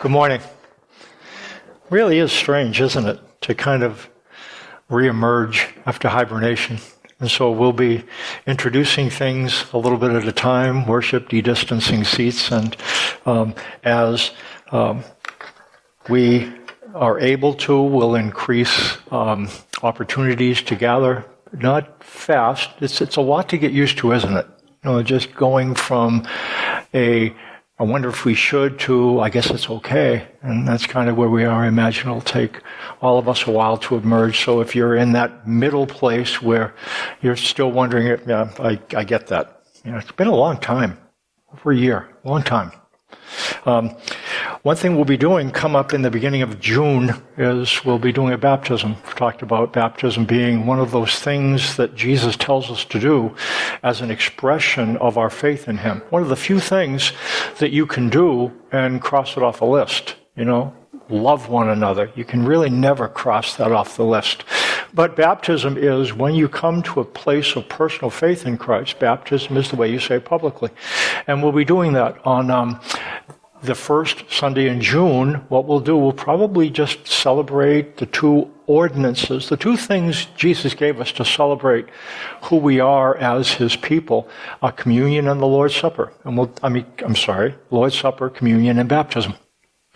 Good morning. Really is strange, isn't it, to kind of reemerge after hibernation. And so we'll be introducing things a little bit at a time, worship, de-distancing seats, and um, as um, we are able to, we'll increase um, opportunities to gather. Not fast. It's it's a lot to get used to, isn't it? You know, just going from a I wonder if we should to, I guess it's okay. And that's kind of where we are. I imagine it'll take all of us a while to emerge. So if you're in that middle place where you're still wondering, yeah, I, I get that. You know, it's been a long time. Over a year. Long time. Um, one thing we'll be doing come up in the beginning of June is we'll be doing a baptism. We've talked about baptism being one of those things that Jesus tells us to do as an expression of our faith in Him. One of the few things that you can do and cross it off a list, you know, love one another. You can really never cross that off the list. But baptism is when you come to a place of personal faith in Christ. Baptism is the way you say publicly. And we'll be doing that on um, the first Sunday in June. What we'll do, we'll probably just celebrate the two ordinances, the two things Jesus gave us to celebrate who we are as his people, communion and the Lord's Supper. And we'll, I mean, I'm sorry, Lord's Supper, communion, and baptism.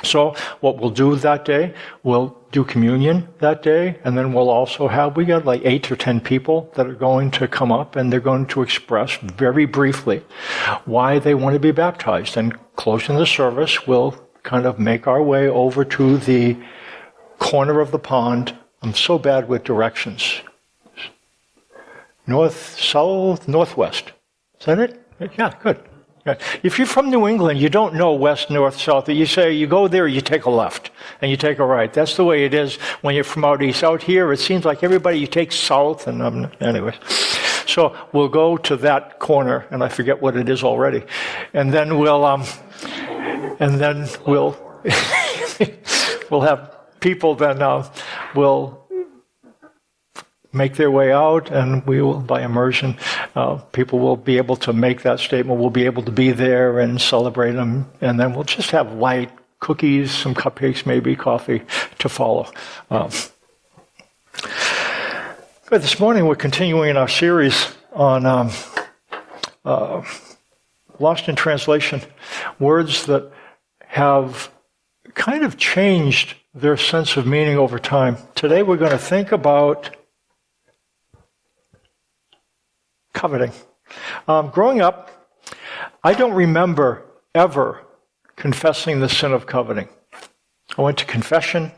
So what we'll do that day, we'll do communion that day, and then we'll also have, we got like eight or ten people that are going to come up and they're going to express very briefly why they want to be baptized. And closing the service, we'll kind of make our way over to the corner of the pond. I'm so bad with directions. North, south, northwest. Is that it? Yeah, good. If you're from New England, you don't know west, north, south. You say you go there, you take a left and you take a right. That's the way it is when you're from out east. Out here, it seems like everybody you take south, and um, anyway. So we'll go to that corner, and I forget what it is already, and then we'll um, and then we'll we'll have people then uh, will make their way out, and we will, by immersion, uh, people will be able to make that statement. We'll be able to be there and celebrate them, and then we'll just have light cookies, some cupcakes, maybe coffee to follow. Um, but this morning we're continuing our series on um, uh, lost in translation, words that have kind of changed their sense of meaning over time. Today we're going to think about coveting. Um, growing up, I don't remember ever confessing the sin of coveting. I went to confession,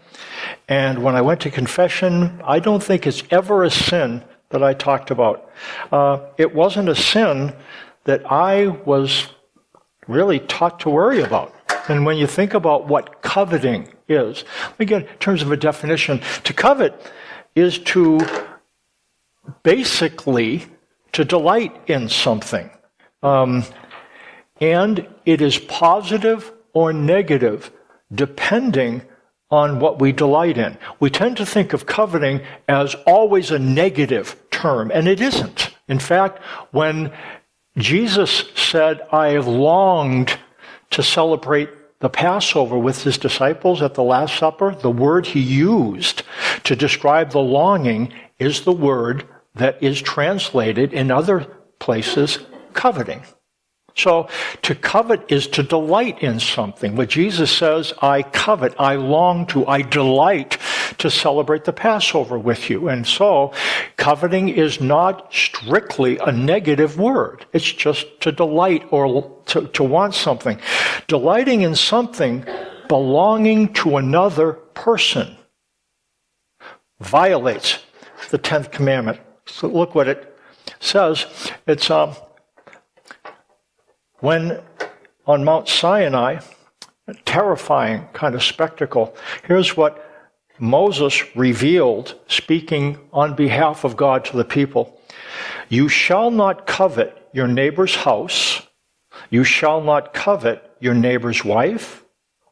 and when I went to confession, I don't think it's ever a sin that I talked about. Uh, it wasn't a sin that I was really taught to worry about. And when you think about what coveting is, again, in terms of a definition, to covet is to basically to delight in something. Um, and it is positive or negative depending on what we delight in. We tend to think of coveting as always a negative term, and it isn't. In fact, when Jesus said, I have longed to celebrate the Passover with his disciples at the Last Supper, the word he used to describe the longing is the word that is translated in other places coveting. So to covet is to delight in something. What Jesus says, I covet, I long to, I delight to celebrate the Passover with you. And so coveting is not strictly a negative word. It's just to delight or to, to want something. Delighting in something belonging to another person violates the 10th commandment. So look what it says. It's um, when on Mount Sinai, a terrifying kind of spectacle. Here's what Moses revealed, speaking on behalf of God to the people. You shall not covet your neighbor's house. You shall not covet your neighbor's wife,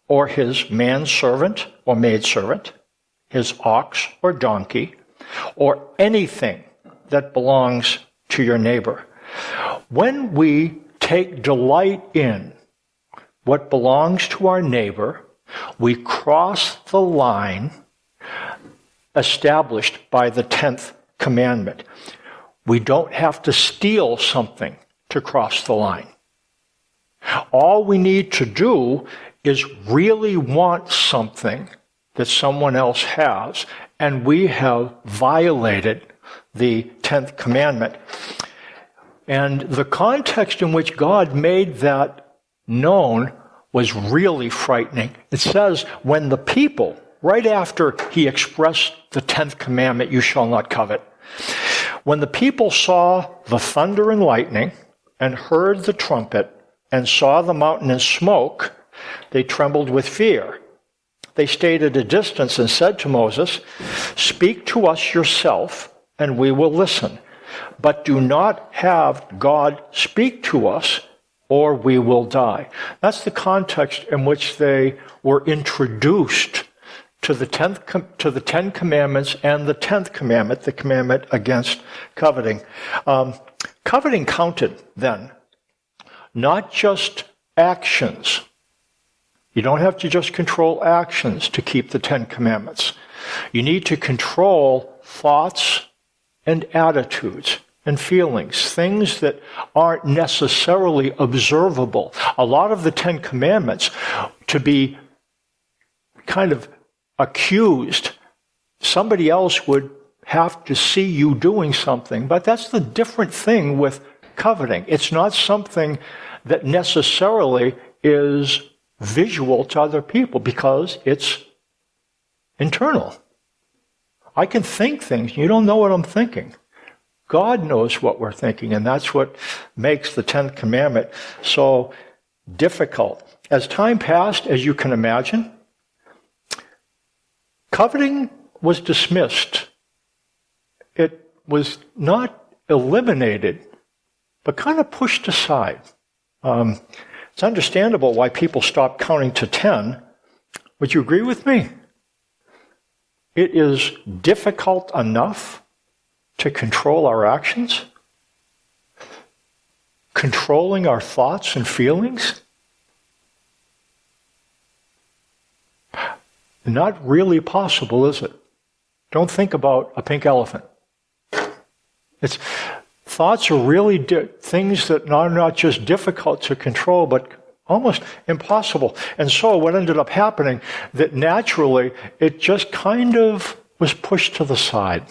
or his manservant or maidservant, his ox or donkey, or anything that belongs to your neighbor. When we take delight in what belongs to our neighbor, We cross the line established by the 10th commandment. We don't have to steal something to cross the line. All we need to do is really want something that someone else has, and we have violated the 10th commandment. And the context in which God made that known was really frightening. It says, when the people, right after he expressed the 10th commandment, you shall not covet, when the people saw the thunder and lightning and heard the trumpet and saw the mountain in smoke, they trembled with fear. They stayed at a distance and said to Moses, Speak to us yourself, and we will listen. But do not have God speak to us, or we will die. That's the context in which they were introduced to the tenth to the Ten Commandments and the tenth commandment, the commandment against coveting. Um, coveting counted then, not just actions. You don't have to just control actions to keep the Ten Commandments. You need to control thoughts and attitudes and feelings, things that aren't necessarily observable. A lot of the Ten Commandments, to be kind of accused, somebody else would have to see you doing something. But that's the different thing with coveting. It's not something that necessarily is visual to other people because it's internal. I can think things, you don't know what I'm thinking. God knows what we're thinking, and that's what makes the 10th commandment so difficult. As time passed, as you can imagine, coveting was dismissed. It was not eliminated, but kind of pushed aside. Um, it's understandable why people stopped counting to 10. Would you agree with me? It is difficult enough to control our actions, controlling our thoughts and feelings. Not really possible, is it? Don't think about a pink elephant. It's, thoughts are really di- things that are not just difficult to control, but almost impossible. And so what ended up happening that naturally it just kind of was pushed to the side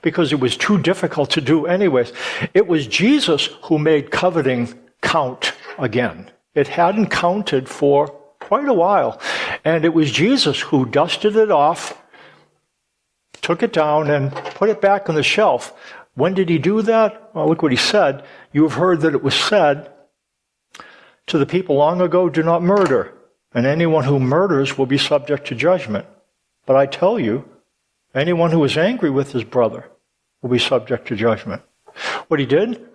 because it was too difficult to do anyways. It was Jesus who made coveting count again. It hadn't counted for quite a while. And it was Jesus who dusted it off, took it down, and put it back on the shelf when did he do that? Well, look what he said. You have heard that it was said to the people long ago, do not murder, and anyone who murders will be subject to judgment. But I tell you, anyone who is angry with his brother will be subject to judgment. What he did?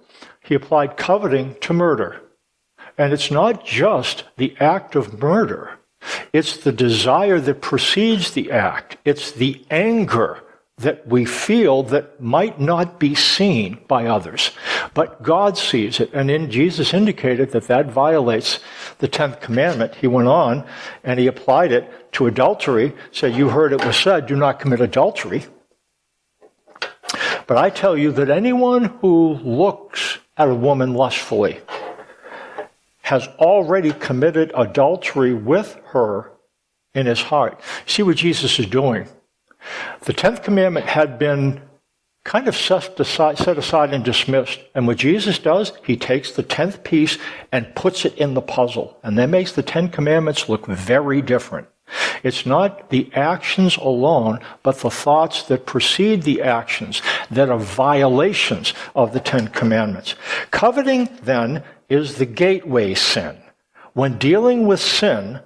He applied coveting to murder. And it's not just the act of murder. It's the desire that precedes the act. It's the anger that we feel that might not be seen by others, but God sees it. And in Jesus indicated that that violates the 10th commandment. He went on and he applied it to adultery, said, you heard it was said, do not commit adultery. But I tell you that anyone who looks at a woman lustfully has already committed adultery with her in his heart. See what Jesus is doing. The tenth commandment had been kind of set aside, and dismissed. And what Jesus does, he takes the tenth piece and puts it in the puzzle. And that makes the Ten Commandments look very different. It's not the actions alone, but the thoughts that precede the actions that are violations of the Ten Commandments. Coveting, then, is the gateway sin. When dealing with sin,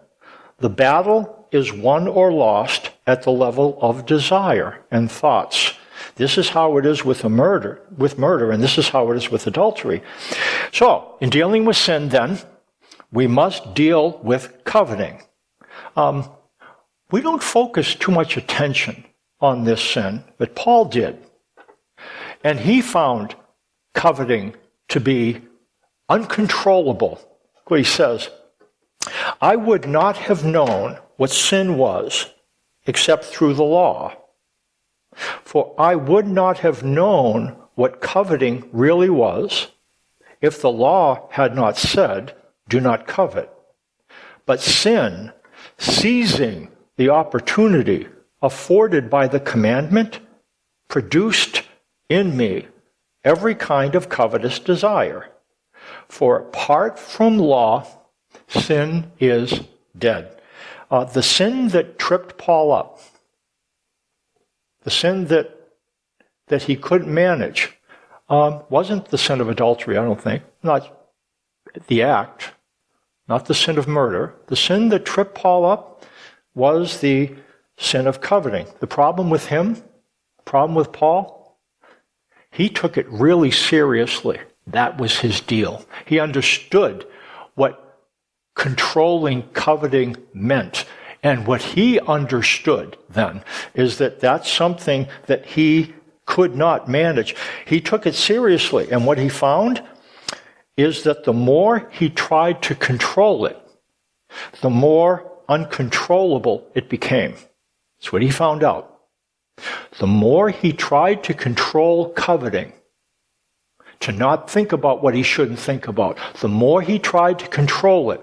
the battle is won or lost at the level of desire and thoughts. This is how it is with a murder, with murder, and this is how it is with adultery. So, in dealing with sin, then, we must deal with coveting. Um, we don't focus too much attention on this sin, but Paul did. And he found coveting to be uncontrollable. He says, I would not have known what sin was except through the law. For I would not have known what coveting really was if the law had not said, Do not covet. But sin, seizing the opportunity afforded by the commandment, produced in me every kind of covetous desire. For apart from law, sin is dead. Uh, the sin that tripped Paul up, the sin that that he couldn't manage, um, wasn't the sin of adultery. I don't think not the act, not the sin of murder. The sin that tripped Paul up was the sin of coveting. The problem with him, problem with Paul, he took it really seriously. That was his deal. He understood what controlling coveting meant. And what he understood then is that that's something that he could not manage. He took it seriously. And what he found is that the more he tried to control it, the more uncontrollable it became. That's what he found out. The more he tried to control coveting, to not think about what he shouldn't think about, the more he tried to control it,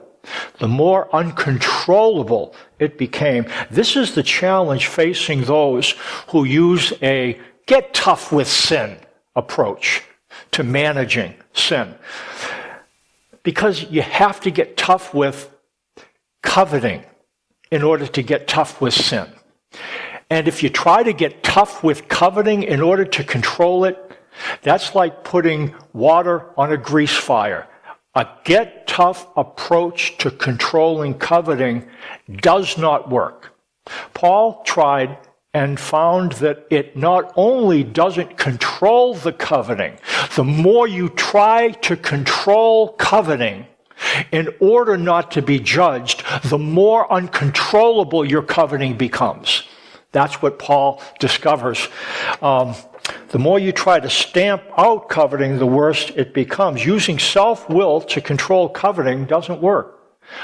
the more uncontrollable it became. This is the challenge facing those who use a get tough with sin approach to managing sin. Because you have to get tough with coveting in order to get tough with sin. And if you try to get tough with coveting in order to control it, that's like putting water on a grease fire. A get tough approach to controlling coveting does not work. Paul tried and found that it not only doesn't control the coveting, the more you try to control coveting, in order not to be judged, the more uncontrollable your coveting becomes. That's what Paul discovers. Um, the more you try to stamp out coveting, the worse it becomes. Using self will to control coveting doesn't work.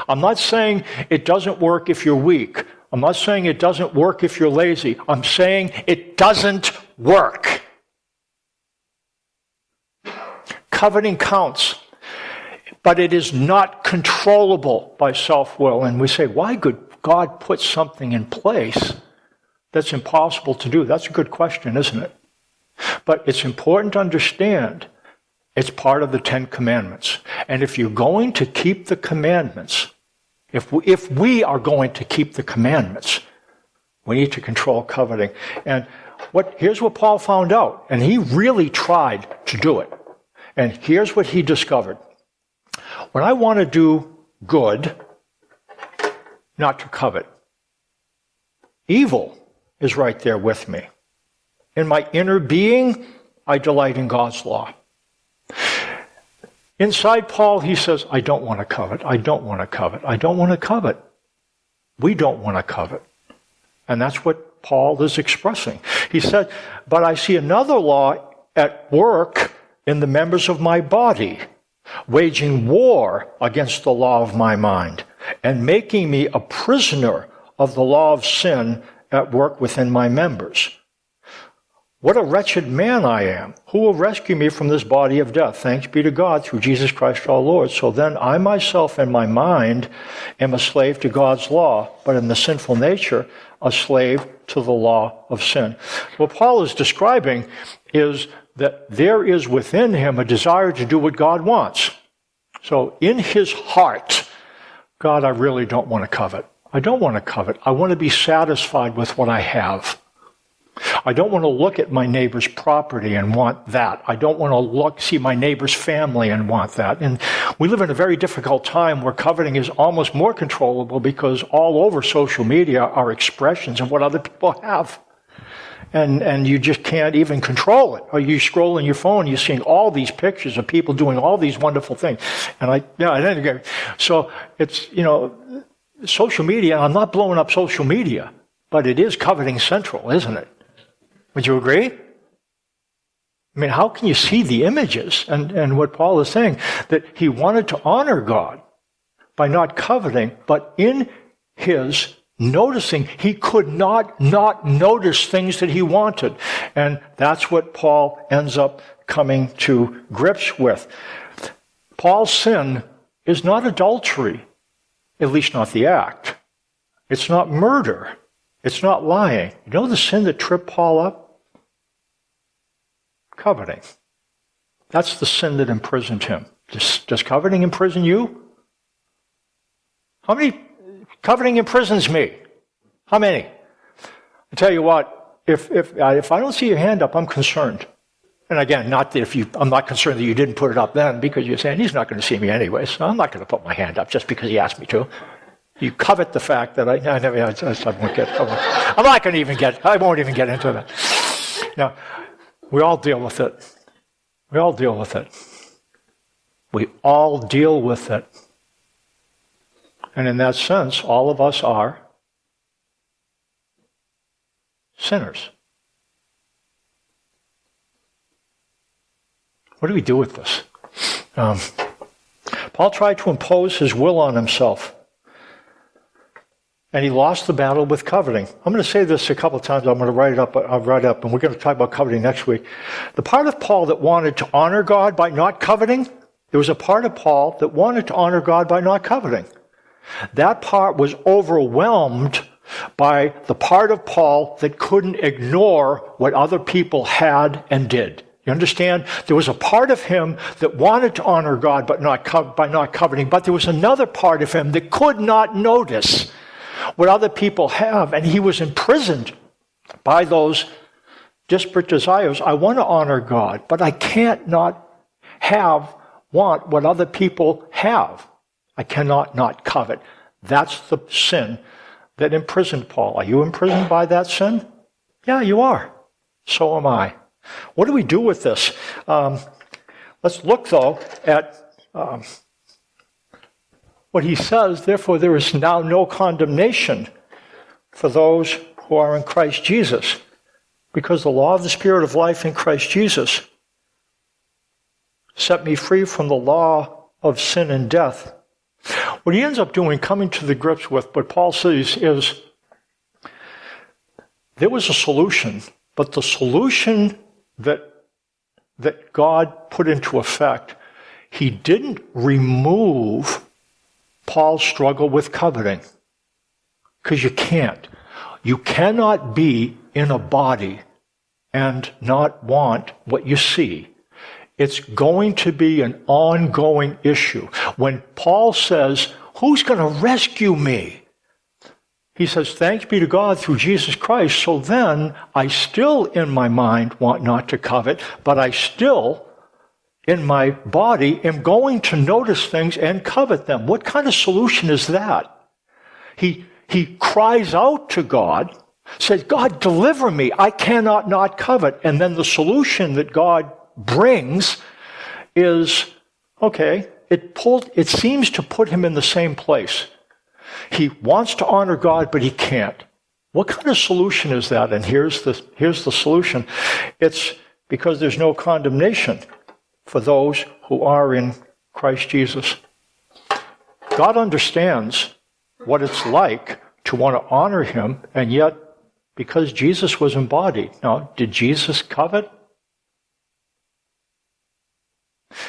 I'm not saying it doesn't work if you're weak. I'm not saying it doesn't work if you're lazy. I'm saying it doesn't work. Coveting counts, but it is not controllable by self will. And we say, why could God put something in place that's impossible to do? That's a good question, isn't it? But it's important to understand it's part of the Ten Commandments. And if you're going to keep the commandments, if we, if we are going to keep the commandments, we need to control coveting. And what, here's what Paul found out, and he really tried to do it. And here's what he discovered. When I want to do good, not to covet, evil is right there with me. In my inner being, I delight in God's law. Inside Paul, he says, I don't want to covet. I don't want to covet. I don't want to covet. We don't want to covet. And that's what Paul is expressing. He said, But I see another law at work in the members of my body, waging war against the law of my mind, and making me a prisoner of the law of sin at work within my members. What a wretched man I am. Who will rescue me from this body of death? Thanks be to God through Jesus Christ our Lord. So then I myself in my mind am a slave to God's law, but in the sinful nature, a slave to the law of sin. What Paul is describing is that there is within him a desire to do what God wants. So in his heart, God, I really don't want to covet. I don't want to covet. I want to be satisfied with what I have. I don't want to look at my neighbor's property and want that. I don't want to look, see my neighbor's family and want that. And we live in a very difficult time where coveting is almost more controllable because all over social media are expressions of what other people have. And, and you just can't even control it. Or you scroll in your phone, you're seeing all these pictures of people doing all these wonderful things. And I, yeah, I didn't So it's, you know, social media, I'm not blowing up social media, but it is coveting central, isn't it? Would you agree? I mean, how can you see the images? And, and what Paul is saying, that he wanted to honor God by not coveting, but in his noticing. He could not not notice things that he wanted. And that's what Paul ends up coming to grips with. Paul's sin is not adultery, at least not the act. It's not murder. It's not lying. You know the sin that tripped Paul up? Coveting. That's the sin that imprisoned him. Does, does coveting imprison you? How many coveting imprisons me? How many? I tell you what, if, if, uh, if I don't see your hand up, I'm concerned. And again, not that if you, I'm not concerned that you didn't put it up then because you're saying he's not going to see me anyway, so I'm not going to put my hand up just because he asked me to. You covet the fact that I, I never, I, I won't get, I won't, I'm not going to even get, I won't even get into that. Now, we all deal with it. We all deal with it. We all deal with it. And in that sense, all of us are sinners. What do we do with this? Um, Paul tried to impose his will on himself. And he lost the battle with coveting. I'm going to say this a couple of times. I'm going to write it up. I'll write up, and we're going to talk about coveting next week. The part of Paul that wanted to honor God by not coveting, there was a part of Paul that wanted to honor God by not coveting. That part was overwhelmed by the part of Paul that couldn't ignore what other people had and did. You understand? There was a part of him that wanted to honor God but not by not coveting, but there was another part of him that could not notice what other people have, and he was imprisoned by those disparate desires. I want to honor God, but I can't not have, want what other people have. I cannot not covet. That's the sin that imprisoned Paul. Are you imprisoned by that sin? Yeah, you are. So am I. What do we do with this? Um, let's look, though, at um, what he says. Therefore, there is now no condemnation for those who are in Christ Jesus, because the law of the Spirit of life in Christ Jesus set me free from the law of sin and death. What he ends up doing, coming to the grips with what Paul says, is there was a solution, but the solution that, that God put into effect, he didn't remove Paul's struggle with coveting. Because you can't. You cannot be in a body and not want what you see. It's going to be an ongoing issue. When Paul says, Who's going to rescue me? He says, Thanks be to God through Jesus Christ. So then I still, in my mind, want not to covet, but I still, in my body, am going to notice things and covet them. What kind of solution is that? He, he cries out to God, says, God, deliver me. I cannot not covet. And then the solution that God brings is, okay, it pulled, it seems to put him in the same place. He wants to honor God, but he can't. What kind of solution is that? And here's the, here's the solution. It's because there's no condemnation for those who are in Christ Jesus. God understands what it's like to want to honor him, and yet, because Jesus was embodied. Now, did Jesus covet?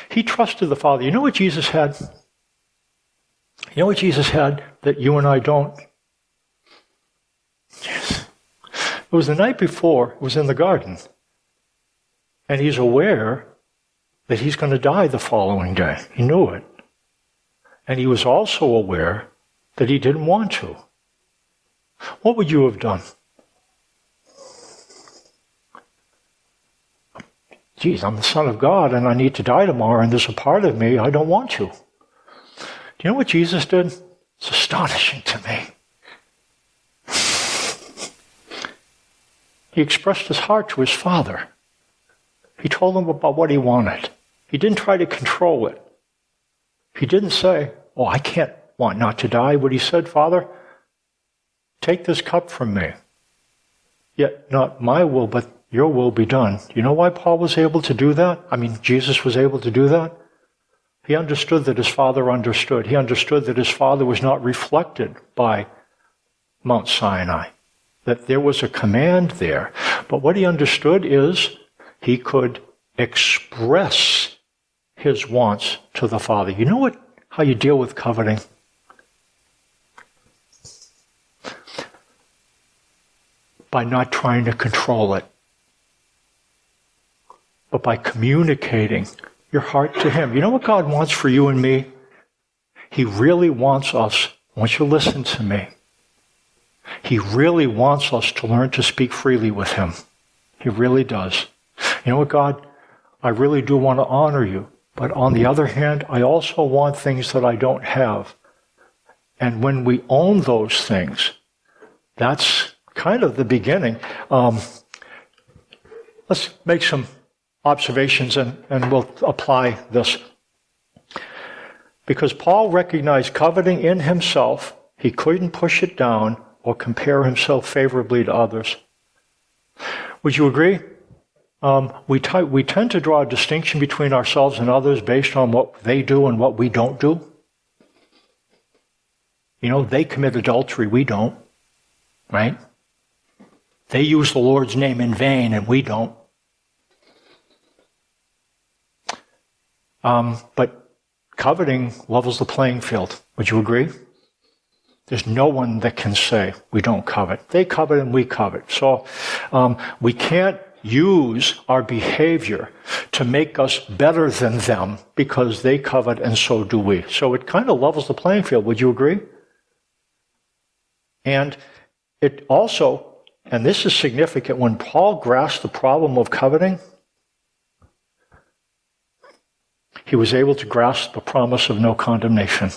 He trusted the Father. You know what Jesus had? You know what Jesus had that you and I don't? Yes. It was the night before, it was in the garden. And he's aware that he's going to die the following day. He knew it. And he was also aware that he didn't want to. What would you have done? Geez, I'm the Son of God and I need to die tomorrow, and there's a part of me I don't want to. Do you know what Jesus did? It's astonishing to me. He expressed his heart to his Father. He told him about what he wanted. He didn't try to control it. He didn't say, Oh, I can't want not to die. What he said, Father, take this cup from me. Yet not my will, but your will be done. Do You know why Paul was able to do that? I mean, Jesus was able to do that? He understood that his father understood. He understood that his father was not reflected by Mount Sinai, that there was a command there. But what he understood is he could express his wants to the Father. You know what? How you deal with coveting? By not trying to control it, but by communicating your heart to Him. You know what God wants for you and me? He really wants us, want you listen to me. He really wants us to learn to speak freely with Him. He really does. You know what, God? I really do want to honor you. But on the other hand, I also want things that I don't have. And when we own those things, that's kind of the beginning. Um, let's make some observations and, and we'll apply this. Because Paul recognized coveting in himself, he couldn't push it down or compare himself favorably to others. Would you agree? Um, we, t- we tend to draw a distinction between ourselves and others based on what they do and what we don't do. You know, they commit adultery, we don't. Right? They use the Lord's name in vain and we don't. Um, but coveting levels the playing field. Would you agree? There's no one that can say we don't covet. They covet and we covet. So um, we can't use our behavior to make us better than them because they covet and so do we. So it kind of levels the playing field. Would you agree? And it also, and this is significant, when Paul grasped the problem of coveting, he was able to grasp the promise of no condemnation.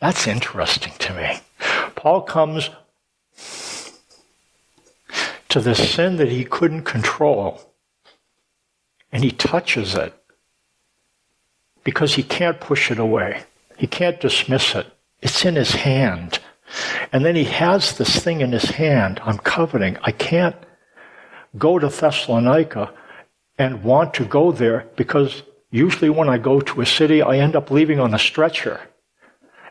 That's interesting to me. Paul comes to the sin that he couldn't control. And he touches it because he can't push it away. He can't dismiss it. It's in his hand. And then he has this thing in his hand. I'm coveting. I can't go to Thessalonica and want to go there because usually when I go to a city, I end up leaving on a stretcher.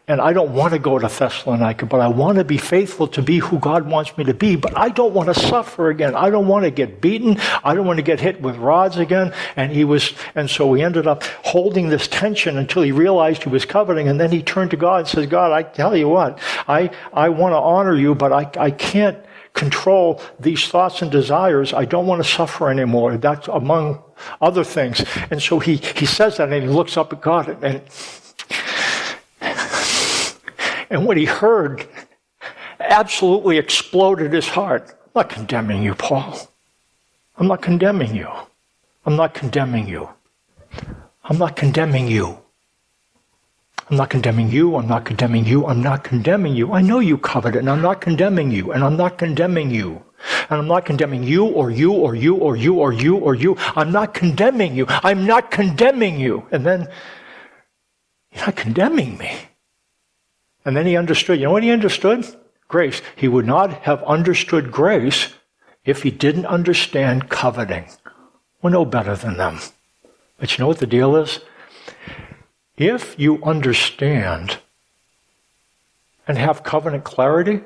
And I don't want to go to Thessalonica, but I want to be faithful to be who God wants me to be. But I don't want to suffer again. I don't want to get beaten. I don't want to get hit with rods again. And he was, and so we ended up holding this tension until he realized he was coveting. And then he turned to God and says, God, I tell you what, I, I want to honor you, but I, I can't control these thoughts and desires. I don't want to suffer anymore. That's among other things. And so he, he says that and he looks up at God and, and what he heard absolutely exploded his heart. I'm not condemning you, Paul. I'm not condemning you. I'm not condemning you. I'm not condemning you. I'm not condemning you. I'm not condemning you. I'm not condemning you. I know you covet and I'm not condemning you. And I'm not condemning you. And I'm not condemning you or you or you or you or you or you. I'm not condemning you. I'm not condemning you. And then, you're not condemning me. And then he understood. You know what he understood? Grace. He would not have understood grace if he didn't understand coveting. We're no better than them. But you know what the deal is? If you understand and have covenant clarity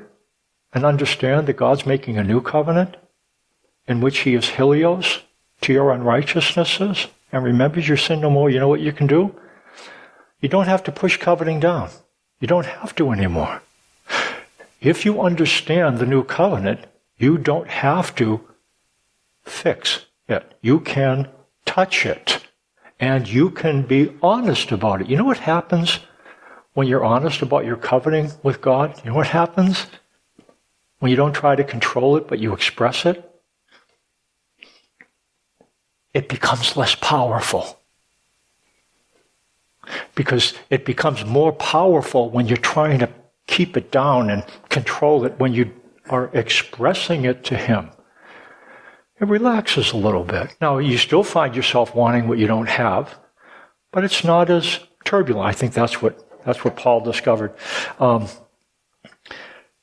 and understand that God's making a new covenant in which he is hileos to your unrighteousnesses and remembers your sin no more, you know what you can do? You don't have to push coveting down. You don't have to anymore. If you understand the new covenant, you don't have to fix it. You can touch it. And you can be honest about it. You know what happens when you're honest about your covenant with God? You know what happens? When you don't try to control it, but you express it? It becomes less powerful because it becomes more powerful when you're trying to keep it down and control it when you are expressing it to Him. It relaxes a little bit. Now, you still find yourself wanting what you don't have, but it's not as turbulent. I think that's what, that's what Paul discovered. Um,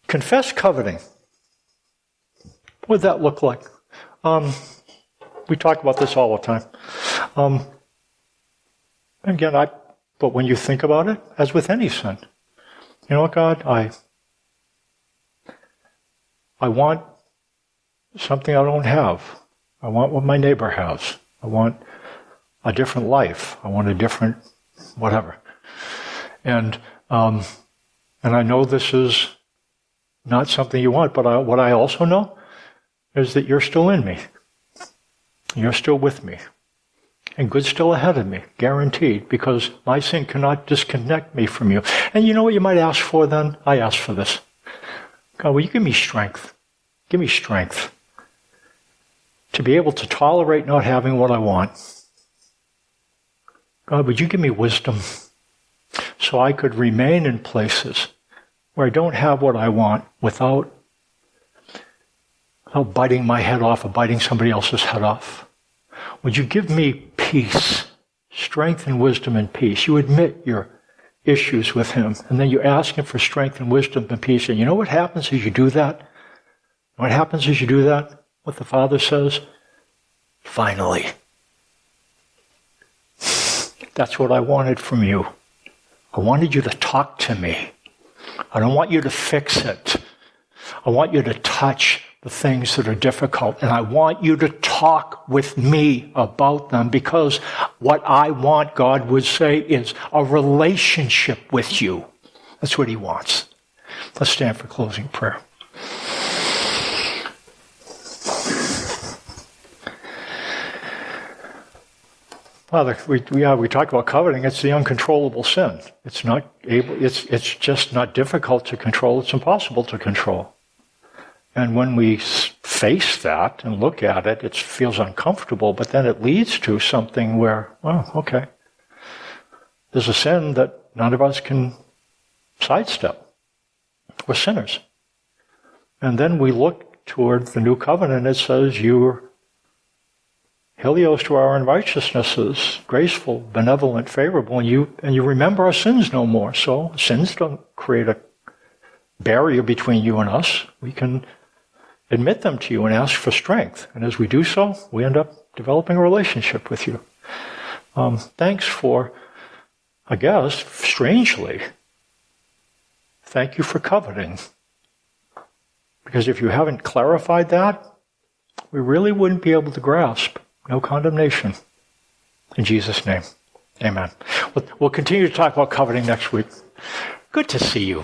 confess coveting. What would that look like? Um, we talk about this all the time. Um, again, I but when you think about it, as with any sin, you know what, God, I, I want something I don't have. I want what my neighbor has. I want a different life. I want a different whatever. And um, and I know this is not something you want, but I, what I also know is that you're still in me. You're still with me. And good's still ahead of me, guaranteed, because my sin cannot disconnect me from you. And you know what you might ask for then? I ask for this. God, will you give me strength? Give me strength to be able to tolerate not having what I want. God, would you give me wisdom so I could remain in places where I don't have what I want without, without biting my head off or biting somebody else's head off? Would you give me peace, strength and wisdom and peace? You admit your issues with Him, and then you ask Him for strength and wisdom and peace. And you know what happens as you do that? What happens as you do that? What the Father says? Finally. That's what I wanted from you. I wanted you to talk to me. I don't want you to fix it. I want you to touch the things that are difficult. And I want you to talk with me about them because what I want, God would say, is a relationship with you. That's what He wants. Let's stand for closing prayer. Father, we, we, we talk about coveting. It's the uncontrollable sin. It's not able, it's, it's just not difficult to control. It's impossible to control. And when we face that and look at it, it feels uncomfortable, but then it leads to something where, well, okay. There's a sin that none of us can sidestep. We're sinners. And then we look toward the new covenant. It says, you're hileos to our unrighteousnesses, graceful, benevolent, favorable, and you and you remember our sins no more. So sins don't create a barrier between you and us. We can admit them to you and ask for strength. And as we do so, we end up developing a relationship with you. Um, thanks for, I guess, strangely, thank you for coveting. Because if you haven't clarified that, we really wouldn't be able to grasp no condemnation. In Jesus' name, amen. We'll continue to talk about coveting next week. Good to see you.